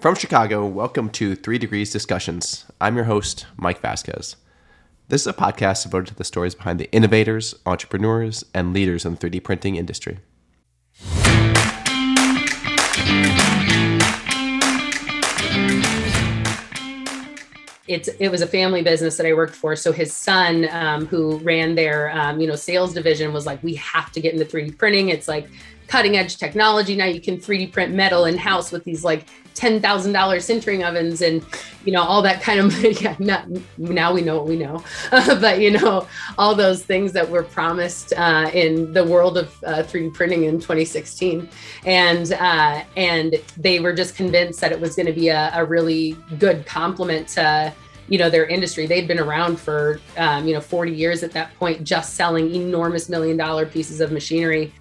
From Chicago, welcome to Three Degrees Discussions. I'm your host, Mike Vasquez. This is a podcast devoted to the stories behind the innovators, entrepreneurs, and leaders in the 3D printing industry. it's it was a family business that I worked for. So his son, um, who ran their um, you know sales division, was like, "We have to get into 3D printing. It's like cutting edge technology. Now you can 3D print metal in house with these like ten thousand dollar sintering ovens and you know all that kind of yeah. Not, now we know what we know, but you know all those things that were promised uh, in the world of uh, 3D printing in 2016, and uh, and they were just convinced that it was going to be a, a really good complement to you know their industry. They'd been around for um, you know 40 years at that point just selling enormous million dollar pieces of machinery.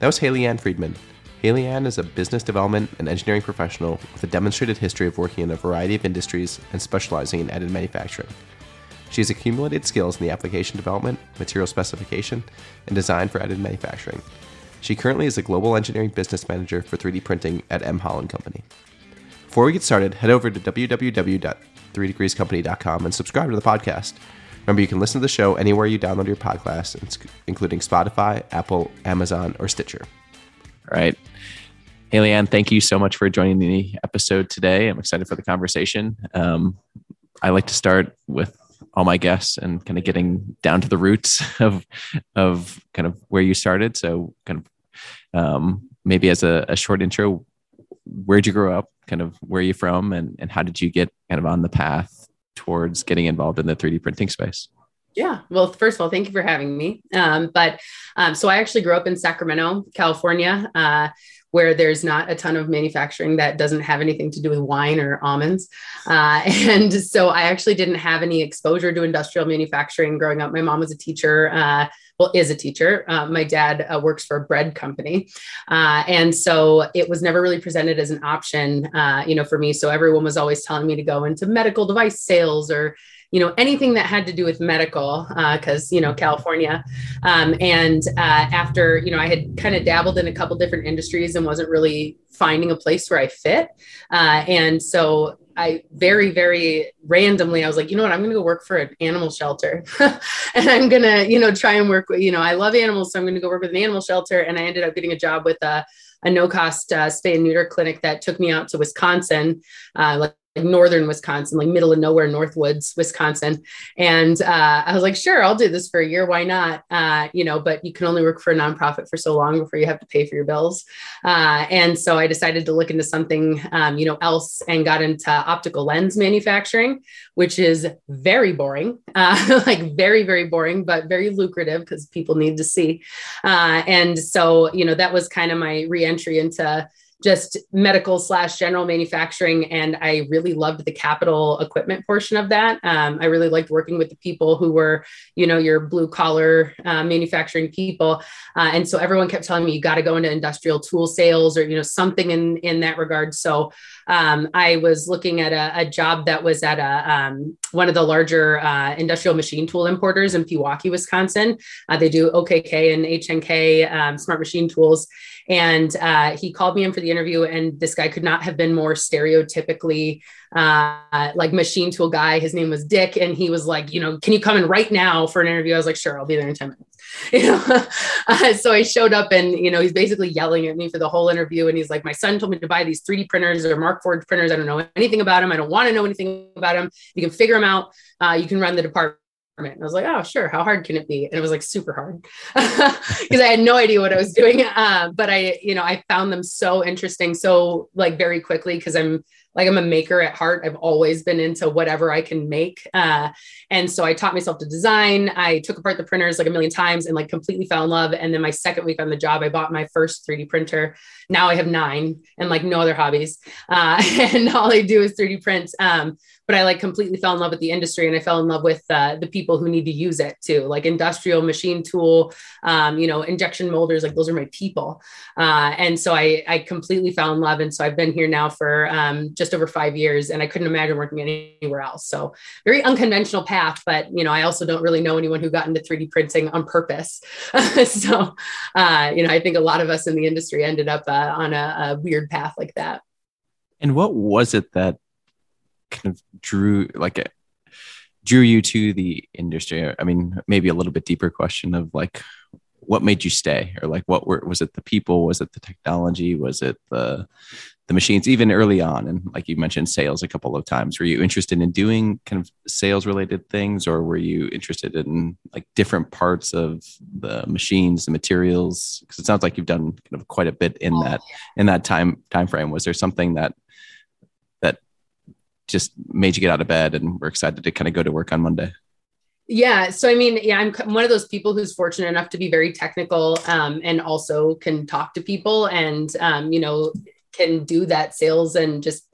That was haley ann friedman haley ann is a business development and engineering professional with a demonstrated history of working in a variety of industries and specializing in additive manufacturing she has accumulated skills in the application development material specification and design for additive manufacturing she currently is a global engineering business manager for 3d printing at m holland company before we get started head over to www 3degreescompany.com and subscribe to the podcast. Remember, you can listen to the show anywhere you download your podcast, including Spotify, Apple, Amazon, or Stitcher. All right. Haley Ann, thank you so much for joining the episode today. I'm excited for the conversation. Um, I like to start with all my guests and kind of getting down to the roots of of kind of where you started. So, kind of um, maybe as a, a short intro, where'd you grow up? Kind of where are you from, and and how did you get kind of on the path towards getting involved in the 3D printing space? Yeah. Well, first of all, thank you for having me. Um, but um, so I actually grew up in Sacramento, California, uh, where there's not a ton of manufacturing that doesn't have anything to do with wine or almonds. Uh, and so I actually didn't have any exposure to industrial manufacturing growing up. My mom was a teacher. Uh, well, is a teacher. Uh, my dad uh, works for a bread company, uh, and so it was never really presented as an option, uh, you know, for me. So everyone was always telling me to go into medical device sales or you know anything that had to do with medical because uh, you know california um, and uh, after you know i had kind of dabbled in a couple different industries and wasn't really finding a place where i fit uh, and so I very, very randomly, I was like, you know what, I'm going to go work for an animal shelter and I'm going to, you know, try and work with, you know, I love animals. So I'm going to go work with an animal shelter. And I ended up getting a job with a, a no cost uh, spay and neuter clinic that took me out to Wisconsin, uh, like northern Wisconsin, like middle of nowhere, Northwoods, Wisconsin. And uh, I was like, sure, I'll do this for a year. Why not? Uh, you know, but you can only work for a nonprofit for so long before you have to pay for your bills. Uh, and so I decided to look into something, um, you know, else and got into optical lens manufacturing, which is very boring, uh, like very, very boring, but very lucrative because people need to see. Uh, and so, you know, that was kind of my reentry into just medical slash general manufacturing. And I really loved the capital equipment portion of that. Um, I really liked working with the people who were, you know, your blue collar uh, manufacturing people. Uh, and so everyone kept telling me, you got to go into industrial tool sales or, you know, something in, in that regard. So um, I was looking at a, a, job that was at a, um, one of the larger uh, industrial machine tool importers in Pewaukee, Wisconsin. Uh, they do OKK and HNK um, smart machine tools. And uh, he called me in for the interview, and this guy could not have been more stereotypically uh, like machine tool guy. His name was Dick, and he was like, you know, can you come in right now for an interview? I was like, sure, I'll be there in 10 minutes. You know, uh, so I showed up, and you know, he's basically yelling at me for the whole interview, and he's like, my son told me to buy these 3D printers or mark Markforged printers. I don't know anything about them. I don't want to know anything about them. You can figure them out. Uh, you can run the department and I was like, oh, sure. How hard can it be? And it was like super hard because I had no idea what I was doing. Uh, but I, you know, I found them so interesting, so like very quickly because I'm like I'm a maker at heart. I've always been into whatever I can make. Uh, and so I taught myself to design. I took apart the printers like a million times and like completely fell in love. And then my second week on the job, I bought my first 3D printer. Now I have nine and like no other hobbies. Uh, and all I do is 3D print. Um, but I like completely fell in love with the industry and I fell in love with uh, the people who need to use it too, like industrial machine tool, um, you know, injection molders, like those are my people. Uh, and so I, I completely fell in love. And so I've been here now for um, just over five years and I couldn't imagine working anywhere else. So very unconventional path, but you know, I also don't really know anyone who got into 3D printing on purpose. so, uh, you know, I think a lot of us in the industry ended up uh, on a, a weird path like that. And what was it that kind of drew like it drew you to the industry? I mean, maybe a little bit deeper question of like what made you stay? Or like what were was it the people? Was it the technology? Was it the the machines? Even early on and like you mentioned sales a couple of times were you interested in doing kind of sales related things or were you interested in like different parts of the machines the materials? Because it sounds like you've done kind of quite a bit in that oh, in that time time frame. Was there something that just made you get out of bed and we're excited to kind of go to work on Monday? Yeah. So, I mean, yeah, I'm one of those people who's fortunate enough to be very technical um, and also can talk to people and, um, you know, can do that sales and just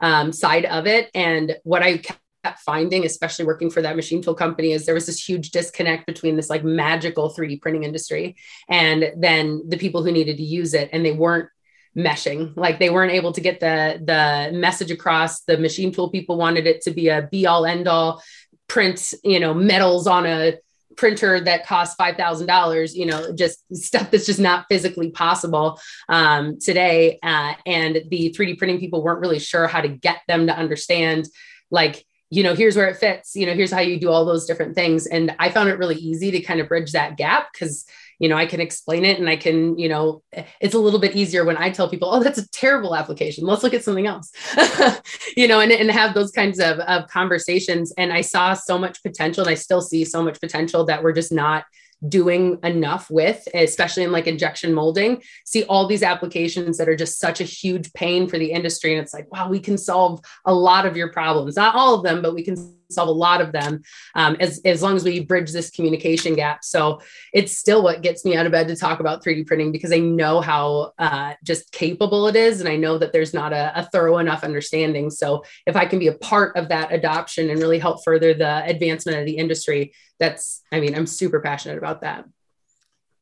um, side of it. And what I kept finding, especially working for that machine tool company, is there was this huge disconnect between this like magical 3D printing industry and then the people who needed to use it. And they weren't meshing. Like they weren't able to get the the message across. The machine tool people wanted it to be a be all end all print you know metals on a printer that costs $5000 you know just stuff that's just not physically possible um, today uh, and the 3d printing people weren't really sure how to get them to understand like you know here's where it fits you know here's how you do all those different things. And i found it really easy to kind of bridge that gap because you know, I can explain it and I can, you know, it's a little bit easier when I tell people, oh, that's a terrible application. Let's look at something else, you know, and, and have those kinds of, of conversations. And I saw so much potential and I still see so much potential that we're just not doing enough with, especially in like injection molding. See all these applications that are just such a huge pain for the industry. And it's like, wow, we can solve a lot of your problems. Not all of them, but we can solve a lot of them um, as, as long as we bridge this communication gap. So it's still what gets me out of bed to talk about 3D printing because I know how uh, just capable it is. And I know that there's not a, a thorough enough understanding. So if I can be a part of that adoption and really help further the advancement of the industry, that's, I mean, I'm super passionate about that.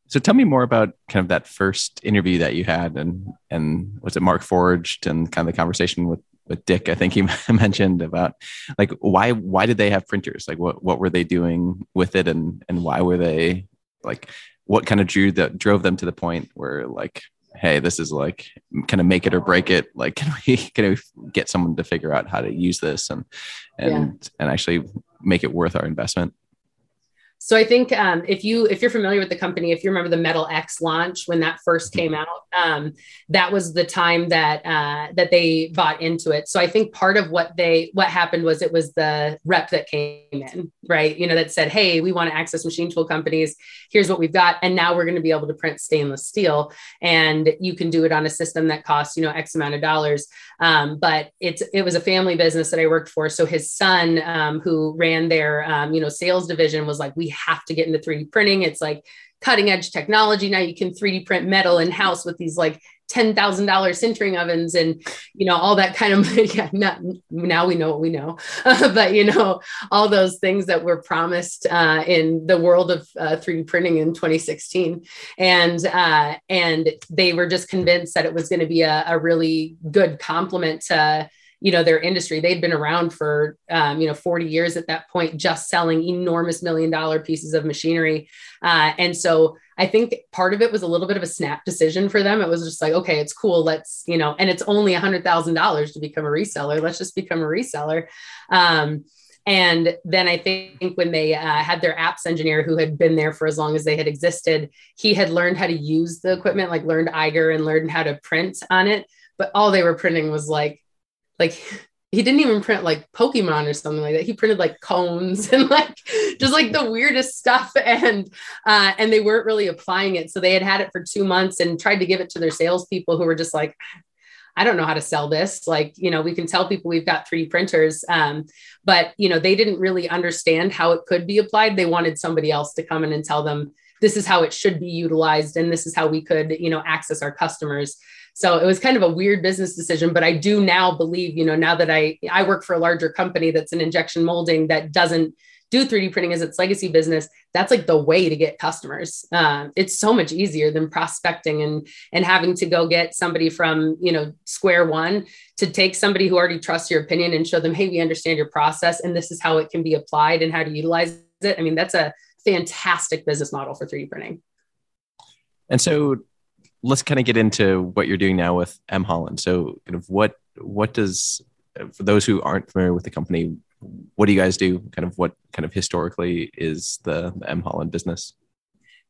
So tell me more about kind of that first interview that you had and and was it Markforged and kind of the conversation with with Dick, I think he mentioned about like why why did they have printers? Like what what were they doing with it, and and why were they like what kind of drew that drove them to the point where like hey this is like kind of make it or break it like can we can we get someone to figure out how to use this and and yeah. and actually make it worth our investment so I think um, if you if you're familiar with the company, if you remember the Metal X launch when that first mm-hmm. came out, um, that was the time that uh, that they bought into it. So I think part of what they what happened was it was the rep that came in, right? You know, that said, "Hey, we want to access machine tool companies. Here's what we've got, and now we're going to be able to print stainless steel, and you can do it on a system that costs you know X amount of dollars." Um, but it's it was a family business that I worked for, so his son, um, who ran their um, you know sales division, was like, "We have to get into 3D printing. It's like cutting edge technology. Now you can 3D print metal in house with these like $10,000 sintering ovens and, you know, all that kind of, yeah, not, now we know what we know, but, you know, all those things that were promised uh, in the world of uh, 3D printing in 2016. And, uh, and they were just convinced that it was going to be a, a really good complement to, you know their industry. They'd been around for um, you know 40 years at that point just selling enormous million dollar pieces of machinery. Uh, and so i think part of it was a little bit of a snap decision for them. It was just like okay it's cool. Let's you know and it's only a hundred thousand dollars to become a reseller. Let's just become a reseller. Um, and then I think when they uh, had their apps engineer who had been there for as long as they had existed, he had learned how to use the equipment, like learned Eiger and learned how to print on it. But all they were printing was like like he didn't even print like Pokemon or something like that. He printed like cones and like just like the weirdest stuff. And uh, and they weren't really applying it. So they had had it for two months and tried to give it to their salespeople who were just like, I don't know how to sell this. Like, you know, we can tell people we've got 3D printers, um, but you know, they didn't really understand how it could be applied. They wanted somebody else to come in and tell them this is how it should be utilized and this is how we could, you know, access our customers. So it was kind of a weird business decision, but I do now believe, you know, now that I I work for a larger company that's an injection molding that doesn't do 3D printing as its legacy business, that's like the way to get customers. Uh, it's so much easier than prospecting and and having to go get somebody from you know square one to take somebody who already trusts your opinion and show them, hey, we understand your process and this is how it can be applied and how to utilize it. I mean, that's a fantastic business model for 3D printing. And so let's kind of get into what you're doing now with M Holland. So, kind of what what does for those who aren't familiar with the company, what do you guys do? Kind of what kind of historically is the, the M Holland business?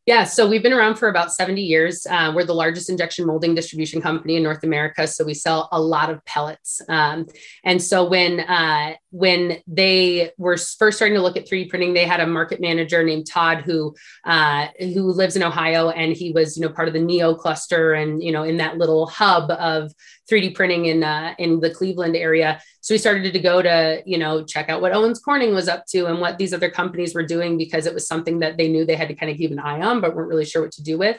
Yeah, so we've been around for about 70 years. Uh, we're the largest injection molding distribution company in North America. So we sell a lot of pellets. Um, and so when uh, when they were first starting to look at 3D printing, they had a market manager named Todd who uh, who lives in Ohio, and he was you know part of the Neo cluster, and you know in that little hub of 3D printing in uh, in the Cleveland area. So we started to go to you know check out what Owens Corning was up to and what these other companies were doing because it was something that they knew they had to kind of keep an eye on, but weren't really sure what to do with.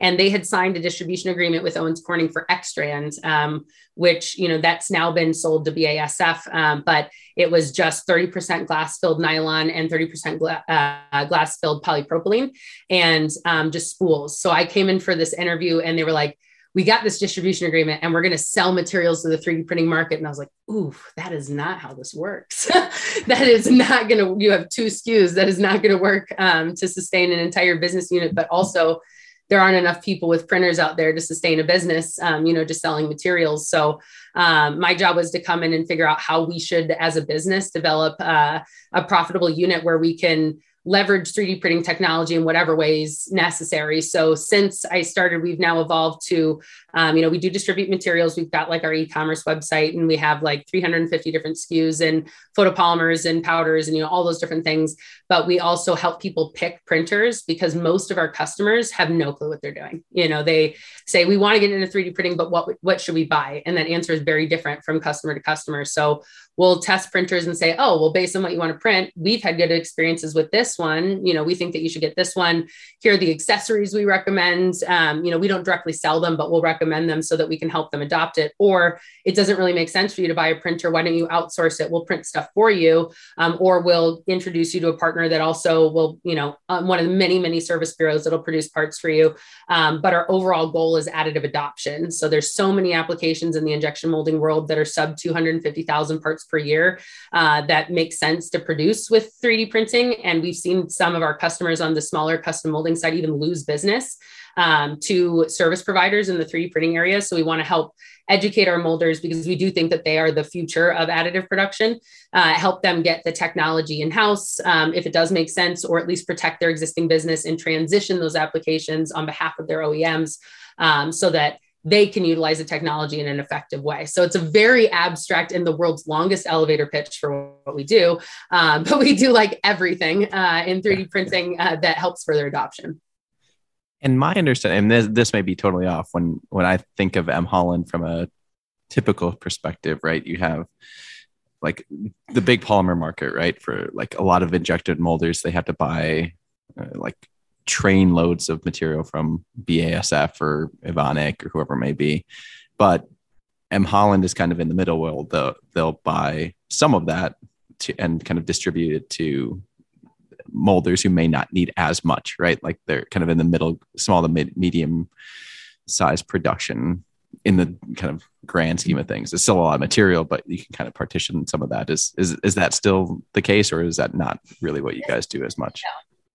And they had signed a distribution agreement with Owens Corning for XSTRAND, um, which you know that's now been sold to BASF, um, but it was just 30% glass filled nylon and 30% gla- uh, glass filled polypropylene and um, just spools. So I came in for this interview and they were like we got this distribution agreement and we're going to sell materials to the 3D printing market. And I was like, ooh, that is not how this works. that is not going to, you have two SKUs. That is not going to work um, to sustain an entire business unit. But also, there aren't enough people with printers out there to sustain a business, um, you know, just selling materials. So um, my job was to come in and figure out how we should, as a business, develop uh, a profitable unit where we can leverage 3D printing technology in whatever ways necessary. So since I started, we've now evolved to, um, you know, we do distribute materials. We've got like our e-commerce website, and we have like 350 different SKUs and photopolymers and powders, and you know all those different things. But we also help people pick printers because most of our customers have no clue what they're doing. You know, they say we want to get into 3D printing, but what what should we buy? And that answer is very different from customer to customer. So we'll test printers and say, oh, well, based on what you want to print, we've had good experiences with this one. You know, we think that you should get this one. Here are the accessories we recommend. Um, you know, we don't directly sell them, but we'll recommend them so that we can help them adopt it. Or it doesn't really make sense for you to buy a printer. Why don't you outsource it? We'll print stuff for you, um, or we'll introduce you to a partner that also will, you know, um, one of the many, many service bureaus that'll produce parts for you. Um, but our overall goal is additive adoption. So there's so many applications in the injection molding world that are sub 250,000 parts per year uh, that makes sense to produce with 3D printing. And we've seen some of our customers on the smaller custom molding side even lose business um, to service providers in the 3D printing area. So we want to help educate our molders because we do think that they are the future of additive production, uh, help them get the technology in house um, if it does make sense, or at least protect their existing business and transition those applications on behalf of their OEMs um, so that they can utilize the technology in an effective way. So it's a very abstract and the world's longest elevator pitch for what we do. Um, but we do like everything uh, in 3D printing uh, that helps further adoption. And my understanding, and this, this may be totally off when when I think of M Holland from a typical perspective, right? You have like the big polymer market, right? For like a lot of injected molders, they have to buy uh, like train loads of material from BASF or Evonik or whoever it may be. But M Holland is kind of in the middle where they'll, they'll buy some of that to, and kind of distribute it to molders who may not need as much, right? Like they're kind of in the middle, small to mid, medium size production in the kind of grand scheme of things. It's still a lot of material, but you can kind of partition some of that. Is is is that still the case, or is that not really what you guys do as much?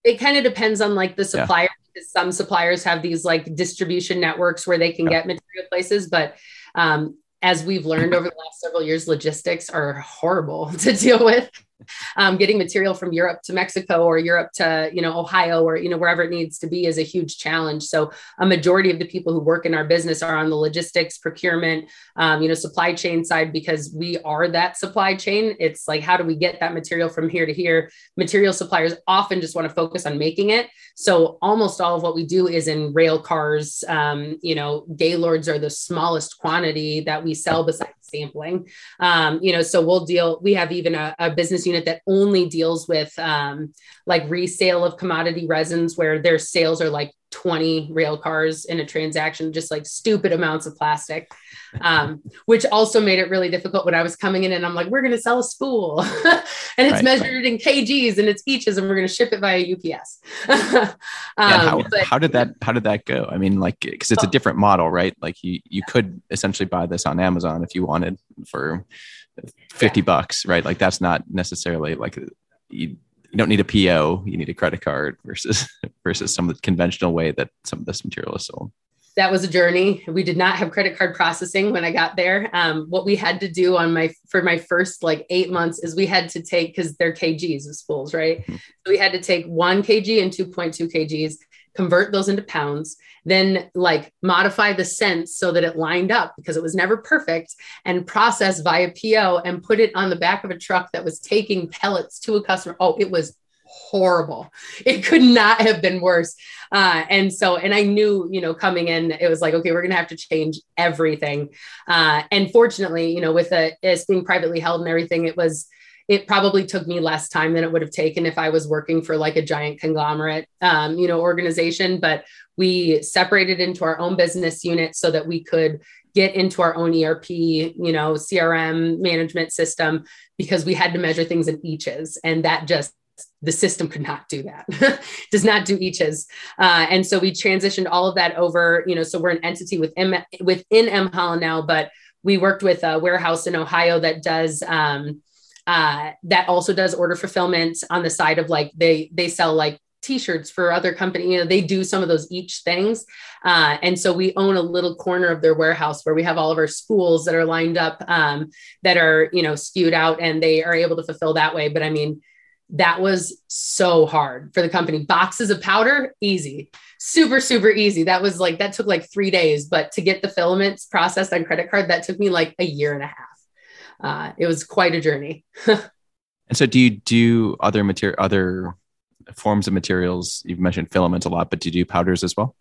It kind of depends on like the supplier yeah. because some suppliers have these like distribution networks where they can yeah. get material places but um, as we've learned over the last several years logistics are horrible to deal with um, getting material from Europe to Mexico or Europe to you know Ohio or you know wherever it needs to be is a huge challenge. So a majority of the people who work in our business are on the logistics, procurement, um, you know, supply chain side because we are that supply chain. It's like how do we get that material from here to here? Material suppliers often just want to focus on making it. So almost all of what we do is in rail cars. Um, you know, Gaylords are the smallest quantity that we sell besides sampling. Um, you know, so we'll deal. We have even a, a business unit that only deals with um, like resale of commodity resins, where their sales are like 20 rail cars in a transaction, just like stupid amounts of plastic, um, which also made it really difficult when I was coming in and I'm like, we're going to sell a spool and it's right, measured right. in kgs and it's eaches and we're going to ship it via UPS. um, yeah, how, but, how, did that, how did that go? I mean, like, cause it's a different model, right? Like you, you could essentially buy this on Amazon if you wanted for 50 yeah. bucks, right? Like that's not necessarily like you, you don't need a PO, you need a credit card versus versus some of the conventional way that some of this material is sold. that was a journey. We did not have credit card processing when I got there. Um, what we had to do on my for my first like eight months is we had to take because they're kgs of spools, right? Mm-hmm. So we had to take one kg and 2.2 kgs, convert those into pounds, then like modify the cents so that it lined up because it was never perfect, and process via PO and put it on the back of a truck that was taking pellets to a customer. Oh, it was horrible. It could not have been worse. Uh, and so, and I knew, you know, coming in, it was like, okay, we're going to have to change everything. Uh, and fortunately, you know, with it, it's being privately held and everything, it was, it probably took me less time than it would have taken if I was working for like a giant conglomerate, um, you know, organization. But we separated into our own business unit so that we could get into our own ERP, you know, CRM management system because we had to measure things in eaches, and that just the system could not do that does not do eaches uh, and so we transitioned all of that over you know so we're an entity within within m holland now but we worked with a warehouse in ohio that does um, uh, that also does order fulfillment on the side of like they they sell like t-shirts for other company you know they do some of those each things uh, and so we own a little corner of their warehouse where we have all of our spools that are lined up um, that are you know skewed out and they are able to fulfill that way but i mean that was so hard for the company. Boxes of powder, easy, super, super easy. That was like, that took like three days, but to get the filaments processed on credit card, that took me like a year and a half. Uh, it was quite a journey. and so do you do other material, other forms of materials? You've mentioned filaments a lot, but do you do powders as well?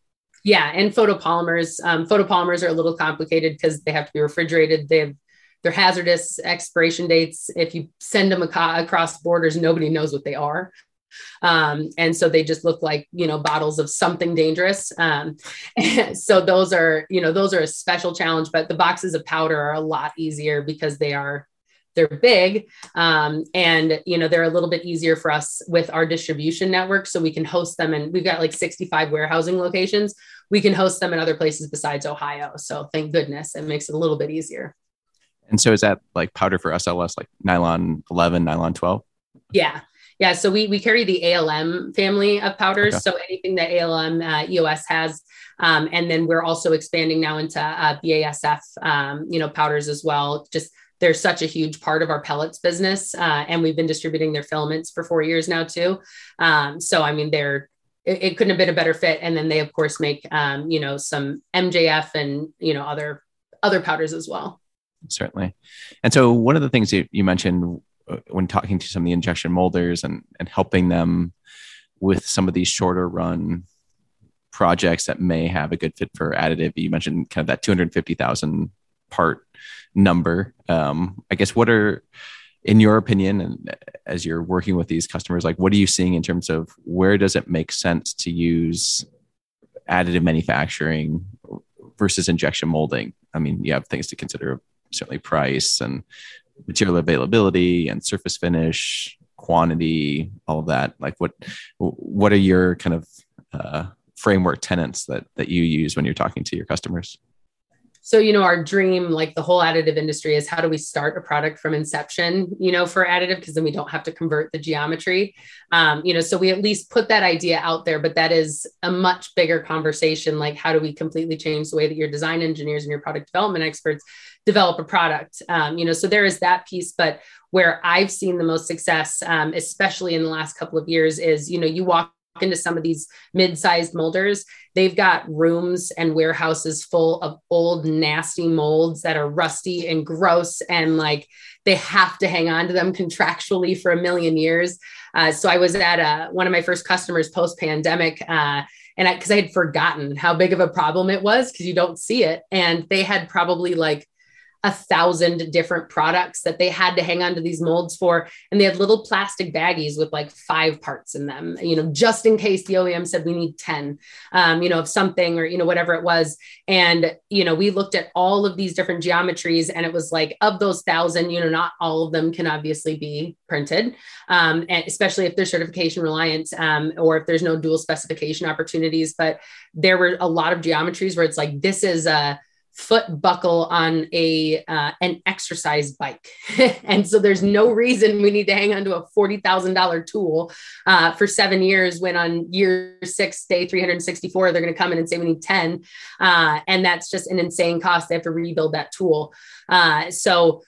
Yeah, and photopolymers. Um, photopolymers are a little complicated because they have to be refrigerated. They have they're hazardous expiration dates. If you send them across borders, nobody knows what they are. Um, and so they just look like you know bottles of something dangerous. Um, so those are you know those are a special challenge. But the boxes of powder are a lot easier because they are they're big um, and you know they're a little bit easier for us with our distribution network so we can host them and we've got like 65 warehousing locations we can host them in other places besides ohio so thank goodness it makes it a little bit easier and so is that like powder for SLS, like nylon 11, nylon 12? Yeah. Yeah. So we, we carry the ALM family of powders. Okay. So anything that ALM uh, EOS has. Um, and then we're also expanding now into uh, BASF, um, you know, powders as well. Just they're such a huge part of our pellets business. Uh, and we've been distributing their filaments for four years now too. Um, so, I mean, they're, it, it, couldn't have been a better fit. And then they of course make, um, you know, some MJF and, you know, other, other powders as well certainly. And so one of the things you, you mentioned when talking to some of the injection molders and, and helping them with some of these shorter run projects that may have a good fit for additive, you mentioned kind of that 250,000 part number. Um, I guess what are, in your opinion, and as you're working with these customers, like what are you seeing in terms of where does it make sense to use additive manufacturing versus injection molding? I mean, you have things to consider certainly price and material availability and surface finish quantity all of that. Like what what are your kind of uh, framework tenants that that you use when you're talking to your customers so you know our dream like the whole additive industry is how do we start a product from inception you know for additive because then we don't have to convert the geometry. Um, you know so we at least put that idea out there but that is a much bigger conversation like how do we completely change the way that your design engineers and your product development experts develop a product? Um, you know so there is that piece but where i've seen the most success um, especially in the last couple of years is you know you walk into some of these mid-sized molders they've got rooms and warehouses full of old nasty molds that are rusty and gross and like they have to hang on to them contractually for a million years uh, so i was at a, uh, one of my first customers post-pandemic uh, and I because I had forgotten how big of a problem it was because you don't see it. And they had probably like a thousand different products that they had to hang on to these molds for. And they had little plastic baggies with like five parts in them, you know, just in case the OEM said we need 10, um, you know, of something or, you know, whatever it was. And, you know, we looked at all of these different geometries and it was like, of those thousand, you know, not all of them can obviously be printed, um, and especially if they're certification reliant um, or if there's no dual specification opportunities. But there were a lot of geometries where it's like, this is a, foot buckle on a uh, an exercise bike. And so there's no reason we need to hang on to a $40000 tool uh, for seven years when on year six day 364 they're going to come in and say we need 10 uh, and that's just an insane cost. They have to rebuild that tool. Uh, so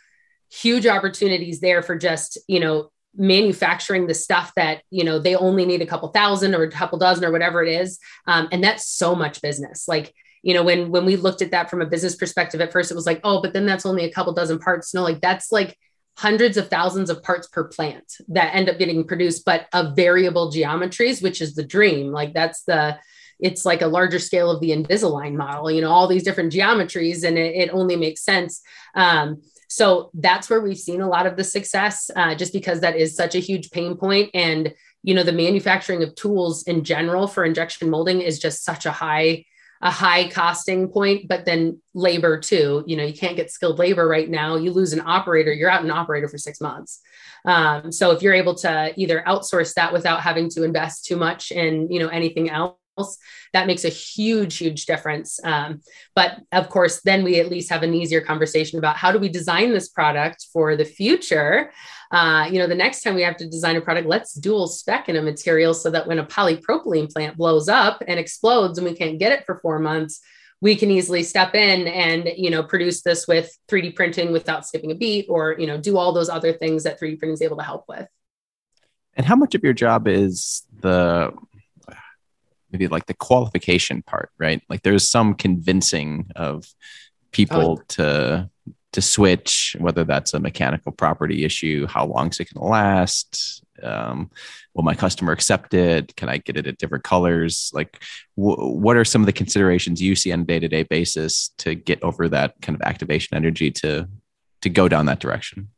huge opportunities there for just you know manufacturing the stuff that you know they only need a couple thousand or a couple dozen or whatever it is. Um, and that's so much business. Like you know when when we looked at that from a business perspective at first it was like oh but then that's only a couple dozen parts. No like that's like hundreds of thousands of parts per plant that end up getting produced but of variable geometries which is the dream. Like that's the it's like a larger scale of the invisalign model you know all these different geometries and it, it only makes sense. Um, so that's where we've seen a lot of the success, uh, just because that is such a huge pain point. And, you know, the manufacturing of tools in general for injection molding is just such a high, a high costing point, but then labor too. You know, you can't get skilled labor right now. You lose an operator, you're out an operator for six months. Um, so if you're able to either outsource that without having to invest too much in, you know, anything else that makes a huge, huge difference. Um, but of course, then we at least have an easier conversation about how do we design this product for the future. Uh, you know, the next time we have to design a product, let's dual spec in a material so that when a polypropylene plant blows up and explodes and we can't get it for four months, we can easily step in and you know produce this with 3d printing without skipping a beat or you know do all those other things that 3d printing is able to help with and how much of your job is the maybe like the qualification part, right? Like there's some convincing of people oh. to to switch, whether that's a mechanical property issue, how long is it going to last? Um, will my customer accept it? Can I get it at different colors? Like, w- what are some of the considerations you see on a day to day basis to get over that kind of activation energy to to go down that direction?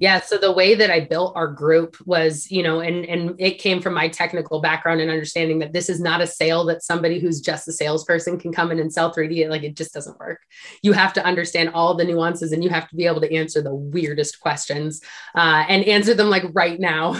Yeah. So the way that I built our group was, you know, and and it came from my technical background and understanding that this is not a sale that somebody who's just a salesperson can come in and sell 3D. Like it just doesn't work. You have to understand all the nuances and you have to be able to answer the weirdest questions uh, and answer them like right now.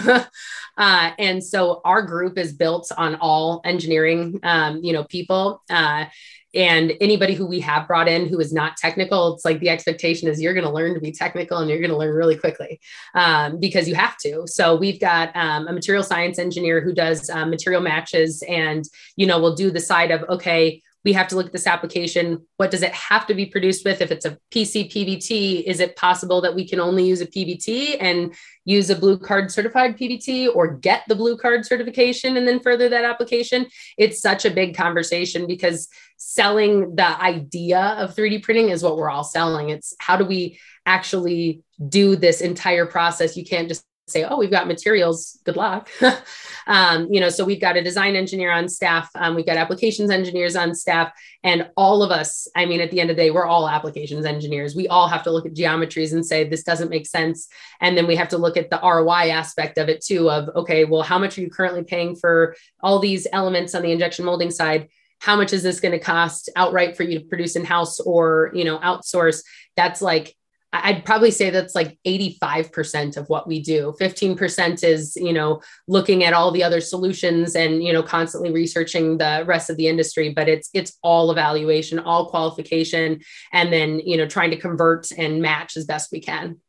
uh, and so our group is built on all engineering, um, you know, people. Uh, and anybody who we have brought in who is not technical it's like the expectation is you're going to learn to be technical and you're going to learn really quickly um, because you have to. So we've got um, a material science engineer who does um, material matches and you know we'll do the side of okay we have to look at this application. What does it have to be produced with? If it's a PC PBT, is it possible that we can only use a PBT and use a blue card certified PBT or get the blue card certification and then further that application? It's such a big conversation because selling the idea of 3D printing is what we're all selling. It's how do we actually do this entire process? You can't just say, oh, we've got materials, good luck. um, you know, so we've got a design engineer on staff, um, we've got applications engineers on staff, and all of us, I mean, at the end of the day, we're all applications engineers. We all have to look at geometries and say, this doesn't make sense. And then we have to look at the ROI aspect of it too of, okay, well, how much are you currently paying for all these elements on the injection molding side? How much is this going to cost outright for you to produce in house or, you know, outsource? That's like I'd probably say that's like 85% of what we do. 15% is, you know, looking at all the other solutions and, you know, constantly researching the rest of the industry, but it's it's all evaluation, all qualification and then, you know, trying to convert and match as best we can.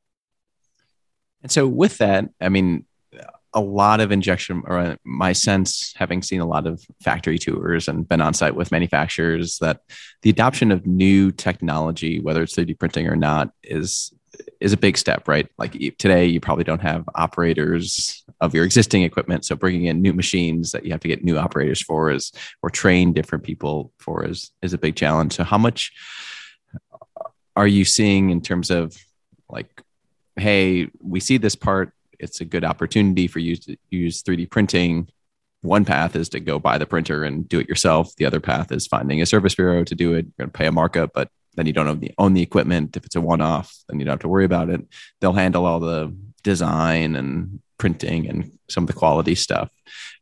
And so with that, I mean, a lot of injection, or uh, my sense, having seen a lot of factory tours and been on site with manufacturers, that the adoption of new technology, whether it's 3D printing or not, is is a big step, right? Like today, you probably don't have operators of your existing equipment, so bringing in new machines that you have to get new operators for is, or train different people for is is a big challenge. So, how much are you seeing in terms of like, hey, we see this part it's a good opportunity for you to use 3D printing. One path is to go buy the printer and do it yourself. The other path is finding a service bureau to do it. You're going to pay a markup, but then you don't own the, own the equipment. If it's a one off, then you don't have to worry about it. They'll handle all the design and printing and some of the quality stuff.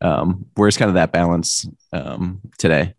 Um, where's kind of that balance um, today?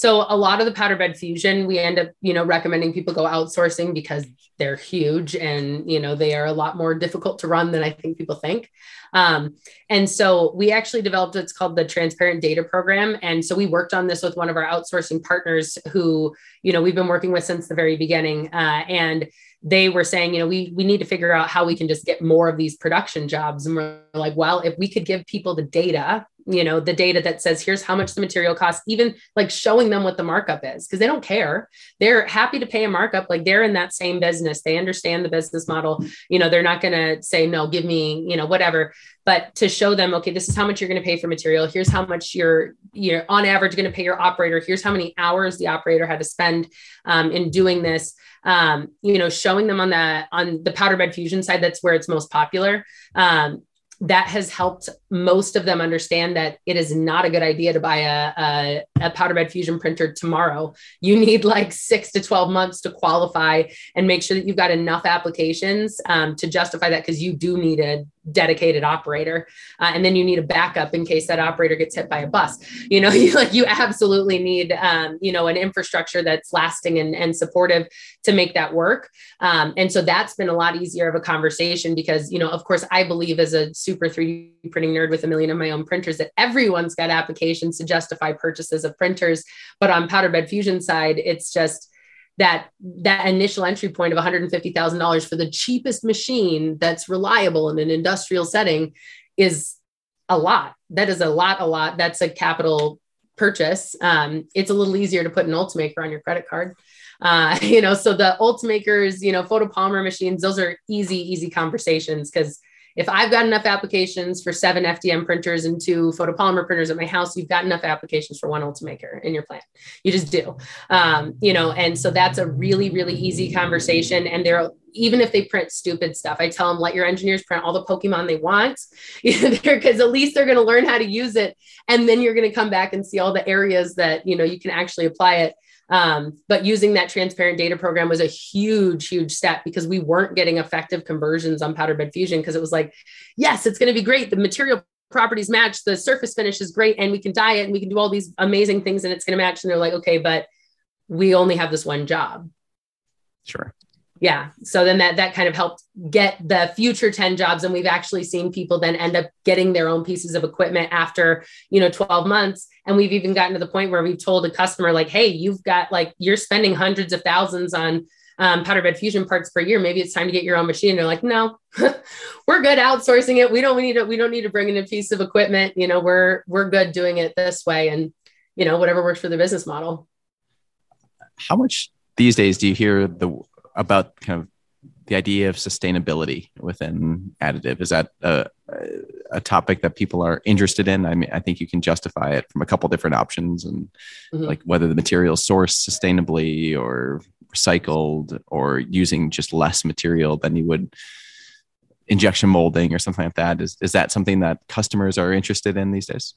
So a lot of the powder bed fusion, we end up, you know, recommending people go outsourcing because they're huge and, you know, they are a lot more difficult to run than I think people think. Um, and so we actually developed what's called the transparent data program. And so we worked on this with one of our outsourcing partners who, you know, we've been working with since the very beginning. Uh, and they were saying, you know, we we need to figure out how we can just get more of these production jobs. And we're like, well, if we could give people the data you know the data that says here's how much the material costs even like showing them what the markup is because they don't care. They're happy to pay a markup like they're in that same business. They understand the business model. You know they're not going to say no give me you know whatever. But to show them okay this is how much you're going to pay for material. Here's how much you're you're on average going to pay your operator. Here's how many hours the operator had to spend um, in doing this um, you know showing them on the on the powder bed fusion side that's where it's most popular. Um, that has helped most of them understand that it is not a good idea to buy a, a, a, powder bed fusion printer tomorrow. You need like six to 12 months to qualify and make sure that you've got enough applications um, to justify that because you do need a dedicated operator uh, and then you need a backup in case that operator gets hit by a bus. You know you like you absolutely need um, you know an infrastructure that's lasting and, and supportive to make that work. Um, and so that's been a lot easier of a conversation because you know of course i believe as a super 3d printing nerd with a million of my own printers that everyone's got applications to justify purchases of printers. But on powder bed fusion side it's just that that initial entry point of $150,000 for the cheapest machine that's reliable in an industrial setting is a lot. That is a lot, a lot. That's a capital purchase. Um, it's a little easier to put an Ultimaker on your credit card. Uh, you know, so the Ultimakers, you know, photopolymer machines, those are easy, easy conversations because if I've got enough applications for seven FDM printers and two photopolymer printers at my house, you've got enough applications for one Ultimaker in your plant. You just do, um, you know, and so that's a really, really easy conversation. And they're even if they print stupid stuff, I tell them let your engineers print all the Pokemon they want, because at least they're going to learn how to use it, and then you're going to come back and see all the areas that you know you can actually apply it. Um, but using that transparent data program was a huge, huge step because we weren't getting effective conversions on powder bed fusion because it was like, yes, it's going to be great. The material properties match, the surface finish is great, and we can dye it and we can do all these amazing things and it's going to match. And they're like, okay, but we only have this one job. Sure yeah. So then that that kind of helped get the future 10 jobs. And we've actually seen people then end up getting their own pieces of equipment after you know 12 months. And we've even gotten to the point where we've told a customer like hey you've got like you're spending hundreds of thousands on um, powder bed fusion parts per year. Maybe it's time to get your own machine. And they're like no we're good outsourcing it. We don't need to we don't need to bring in a piece of equipment. You know we're we're good doing it this way. And you know whatever works for the business model. How much these days do you hear the about kind of the idea of sustainability within additive. Is that a, a topic that people are interested in? I mean, I think you can justify it from a couple different options, and mm-hmm. like whether the material is sourced sustainably or recycled, or using just less material than you would injection molding or something like that. Is is that something that customers are interested in these days?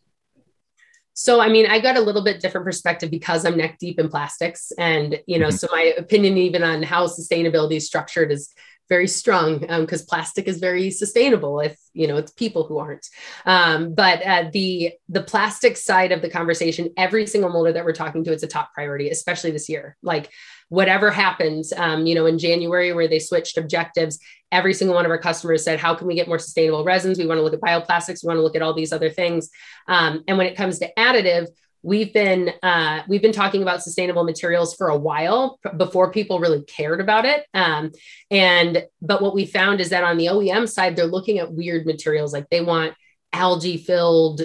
So, I mean, I got a little bit different perspective because I'm neck deep in plastics. And, you know, mm-hmm. so my opinion, even on how sustainability is structured, is very strong because um, plastic is very sustainable if you know it's people who aren't um, but uh, the the plastic side of the conversation every single molder that we're talking to it's a top priority especially this year like whatever happens, um, you know, in January where they switched objectives, every single one of our customers said, how can we get more sustainable resins? We want to look at bioplastics. We want to look at all these other things. Um, and when it comes to additive, we've been uh, we've been talking about sustainable materials for a while before people really cared about it um, and but what we found is that on the oem side they're looking at weird materials like they want algae filled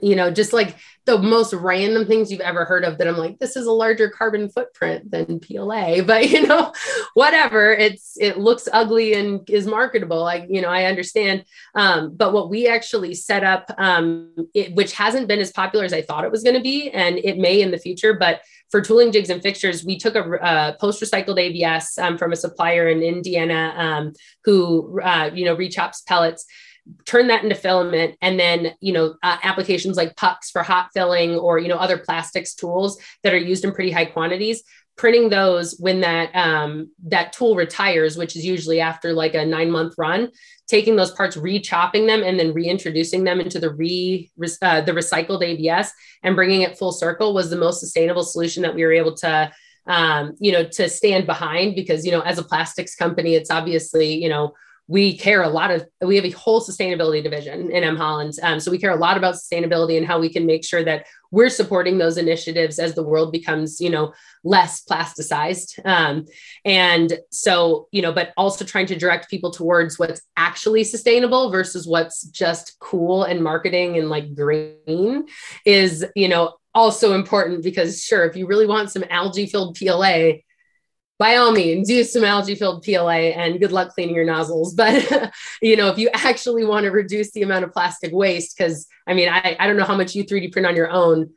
you know, just like the most random things you've ever heard of that I'm like, this is a larger carbon footprint than PLA, but you know, whatever, it's, it looks ugly and is marketable. Like, you know, I understand. Um, but what we actually set up, um, it, which hasn't been as popular as I thought it was going to be, and it may in the future, but for tooling jigs and fixtures, we took a, a post recycled ABS um, from a supplier in Indiana um, who, uh, you know, rechops pellets turn that into filament and then you know uh, applications like pucks for hot filling or you know other plastics tools that are used in pretty high quantities printing those when that um, that tool retires, which is usually after like a nine month run, taking those parts, re-chopping them, and then reintroducing them into the re uh, the recycled ABS and bringing it full circle was the most sustainable solution that we were able to um, you know to stand behind because you know as a plastics company, it's obviously you know we care a lot of we have a whole sustainability division in M Holland. Um, so we care a lot about sustainability and how we can make sure that we're supporting those initiatives as the world becomes, you know, less plasticized. Um, and so, you know, but also trying to direct people towards what's actually sustainable versus what's just cool and marketing and like green is, you know, also important because sure, if you really want some algae filled PLA, by all means use some algae filled PLA and good luck cleaning your nozzles. But you know, if you actually want to reduce the amount of plastic waste, because I mean, I, I don't know how much you 3D print on your own.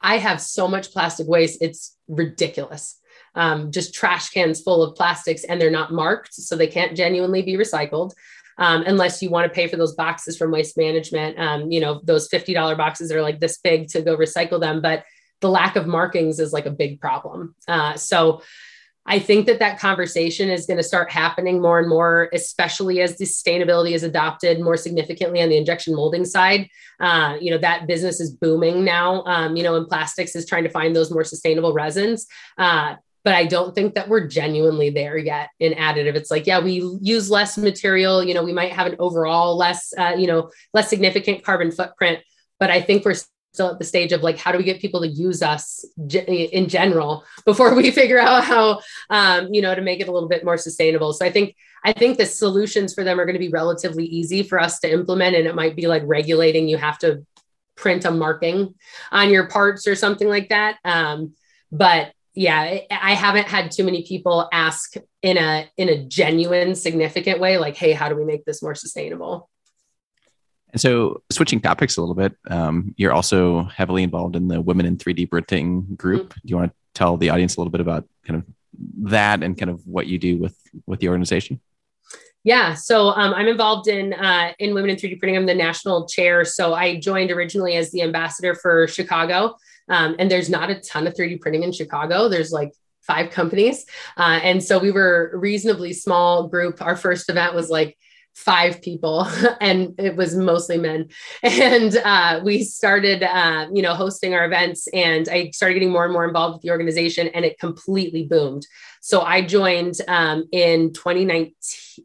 I have so much plastic waste, it's ridiculous. Um, just trash cans full of plastics and they're not marked, so they can't genuinely be recycled. Um, unless you want to pay for those boxes from waste management, um, you know, those $50 boxes are like this big to go recycle them. But the lack of markings is like a big problem. Uh, so, I think that that conversation is going to start happening more and more, especially as sustainability is adopted more significantly on the injection molding side. Uh, you know, that business is booming now, um, you know, and plastics is trying to find those more sustainable resins. Uh, but I don't think that we're genuinely there yet in additive. It's like, yeah, we use less material, you know, we might have an overall less, uh, you know, less significant carbon footprint, but I think we're still at the stage of like how do we get people to use us in general before we figure out how um, you know to make it a little bit more sustainable. So i think i think the solutions for them are going to be relatively easy for us to implement and it might be like regulating you have to print a marking on your parts or something like that. Um, but yeah i haven't had too many people ask in a in a genuine significant way like hey how do we make this more sustainable and so, switching topics a little bit, um, you're also heavily involved in the Women in 3D Printing group. Mm-hmm. Do you want to tell the audience a little bit about kind of that and kind of what you do with with the organization? Yeah, so um, I'm involved in uh, in Women in 3D Printing. I'm the national chair. So I joined originally as the ambassador for Chicago, um, and there's not a ton of 3D printing in Chicago. There's like five companies, uh, and so we were a reasonably small group. Our first event was like five people and it was mostly men. And uh, we started uh, you know hosting our events and i started getting more and more involved with the organization and it completely boomed. So i joined um, in 2019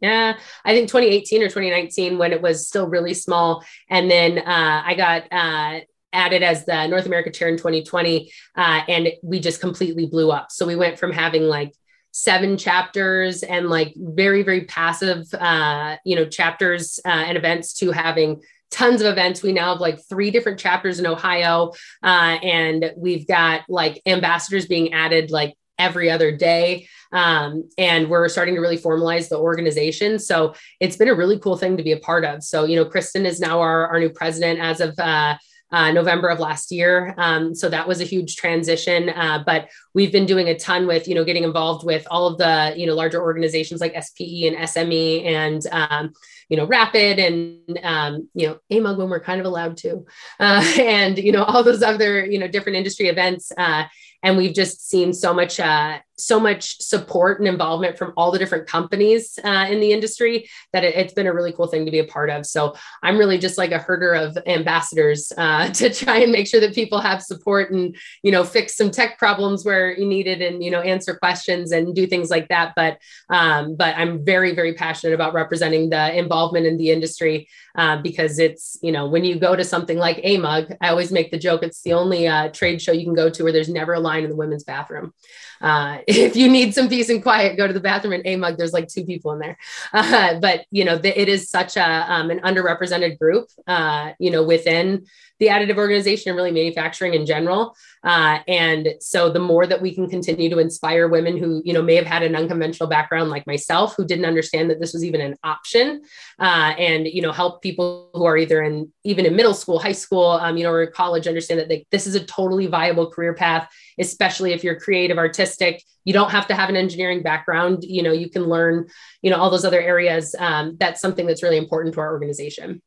uh, i think 2018 or 2019 when it was still really small. And then uh, i got uh, added as the north america chair in 2020 uh, and we just completely blew up. So we went from having like seven chapters and like very very passive uh you know chapters uh, and events to having tons of events. We now have like three different chapters in ohio uh, and we've got like ambassadors being added like every other day um, and we're starting to really formalize the organization. So it's been a really cool thing to be a part of. So you know kristen is now our, our new president as of uh, uh, November of last year. Um, so that was a huge transition. Uh, but we've been doing a ton with, you know, getting involved with all of the, you know, larger organizations like SPE and SME and, um, you know, Rapid and, um, you know, AMUG when we're kind of allowed to, uh, and, you know, all those other, you know, different industry events. Uh, and we've just seen so much uh, so much support and involvement from all the different companies uh, in the industry that it, has been a really cool thing to be a part of. So i'm really just like a herder of ambassadors uh, to try and make sure that people have support and you know fix some tech problems where you need it and you know answer questions and do things like that. But um, but i'm very very passionate about representing the involvement in the industry uh, because it's you know when you go to something like AMUG i always make the joke it's the only uh, trade show you can go to where there's never a line in the women's bathroom. Uh, if you need some peace and quiet, go to the bathroom in AMUG. There's like two people in there. Uh, but, you know, the, it is such a, um, an underrepresented group, uh, you know, within the additive organization and really manufacturing in general. Uh, and so the more that we can continue to inspire women who, you know, may have had an unconventional background like myself, who didn't understand that this was even an option uh, and, you know, help people who are either in, even in middle school, high school, um, you know, or college understand that they, this is a totally viable career path, especially if you're creative, artistic, you don't have to have an engineering background. You know, you can learn, you know, all those other areas. Um, that's something that's really important to our organization.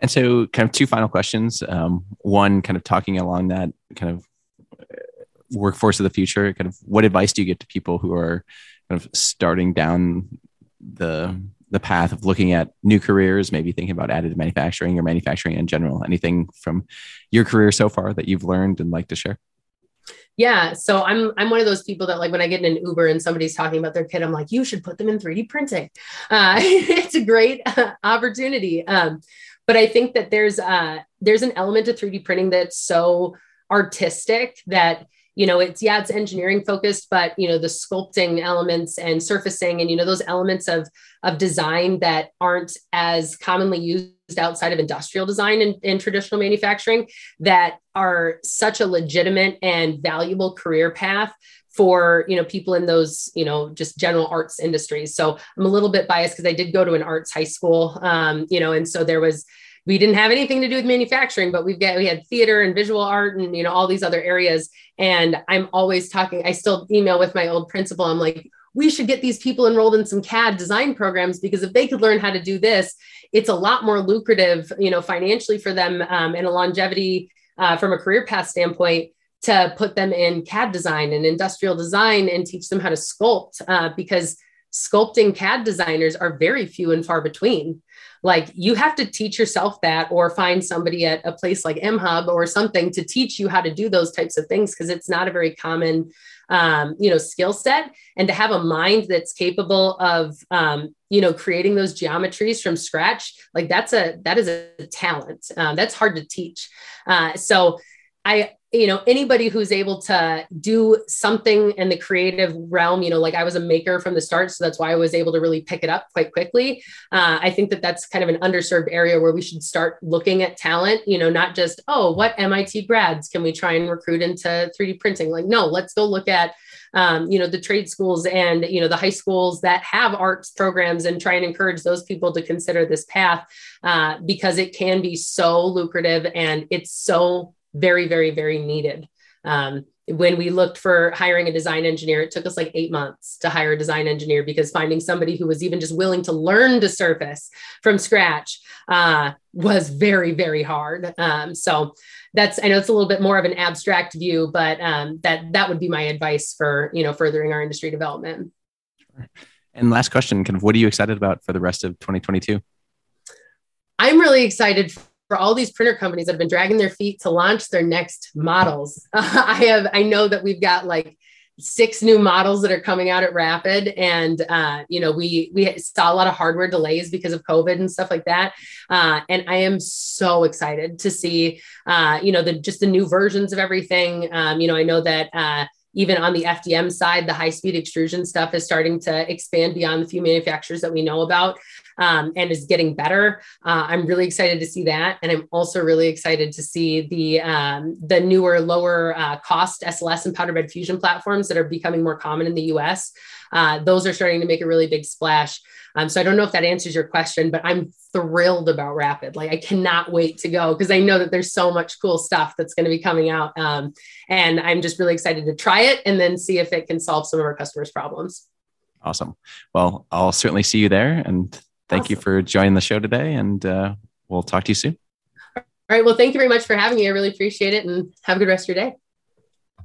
And so, kind of two final questions. Um, one, kind of talking along that kind of workforce of the future, kind of what advice do you get to people who are kind of starting down the the path of looking at new careers, maybe thinking about additive manufacturing or manufacturing in general? Anything from your career so far that you've learned and like to share? Yeah. So I'm I'm one of those people that like when I get in an Uber and somebody's talking about their kid, I'm like, you should put them in 3D printing. Uh, it's a great uh, opportunity. Um, but I think that there's uh, there's an element to 3D printing that's so artistic that you know it's yeah it's engineering focused but you know the sculpting elements and surfacing and you know those elements of of design that aren't as commonly used outside of industrial design and, and traditional manufacturing that are such a legitimate and valuable career path for you know people in those you know just general arts industries so i'm a little bit biased because i did go to an arts high school um, you know and so there was we didn't have anything to do with manufacturing, but we've got we had theater and visual art and you know all these other areas. And I'm always talking. I still email with my old principal. I'm like, we should get these people enrolled in some CAD design programs because if they could learn how to do this, it's a lot more lucrative, you know, financially for them um, and a longevity uh, from a career path standpoint to put them in CAD design and industrial design and teach them how to sculpt uh, because sculpting CAD designers are very few and far between. Like you have to teach yourself that or find somebody at a place like mhub or something to teach you how to do those types of things because it's not a very common um, you know skill set. And to have a mind that's capable of um, you know creating those geometries from scratch like that's a that is a talent. Um, that's hard to teach. Uh, so i you know anybody who's able to do something in the creative realm you know like i was a maker from the start so that's why i was able to really pick it up quite quickly. Uh, i think that that's kind of an underserved area where we should start looking at talent you know not just oh what mit grads can we try and recruit into 3d printing? Like no let's go look at um, you know the trade schools and you know the high schools that have arts programs and try and encourage those people to consider this path uh, because it can be so lucrative and it's so very, very, very needed. Um, when we looked for hiring a design engineer, it took us like eight months to hire a design engineer because finding somebody who was even just willing to learn to surface from scratch uh, was very, very hard. Um, so that's I know it's a little bit more of an abstract view, but um, that that would be my advice for you know furthering our industry development. And last question, kind of, what are you excited about for the rest of 2022? I'm really excited for all these printer companies that have been dragging their feet to launch their next models. I have, I know that we've got like six new models that are coming out at Rapid, and uh, you know we we saw a lot of hardware delays because of COVID and stuff like that. Uh, and I am so excited to see, uh, you know, the just the new versions of everything. Um, you know, I know that uh, even on the FDM side, the high speed extrusion stuff is starting to expand beyond the few manufacturers that we know about um, and is getting better. Uh, I'm really excited to see that, and I'm also really excited to see the um, the newer, lower uh, cost SLS and powder bed fusion platforms that are becoming more common in the U.S. Uh, those are starting to make a really big splash. Um, so I don't know if that answers your question, but I'm thrilled about Rapid. Like I cannot wait to go because I know that there's so much cool stuff that's going to be coming out, um, and I'm just really excited to try it and then see if it can solve some of our customers' problems. Awesome. Well, I'll certainly see you there, and thank awesome. you for joining the show today, and uh, we'll talk to you soon. All right. Well, thank you very much for having me. I really appreciate it, and have a good rest of your day.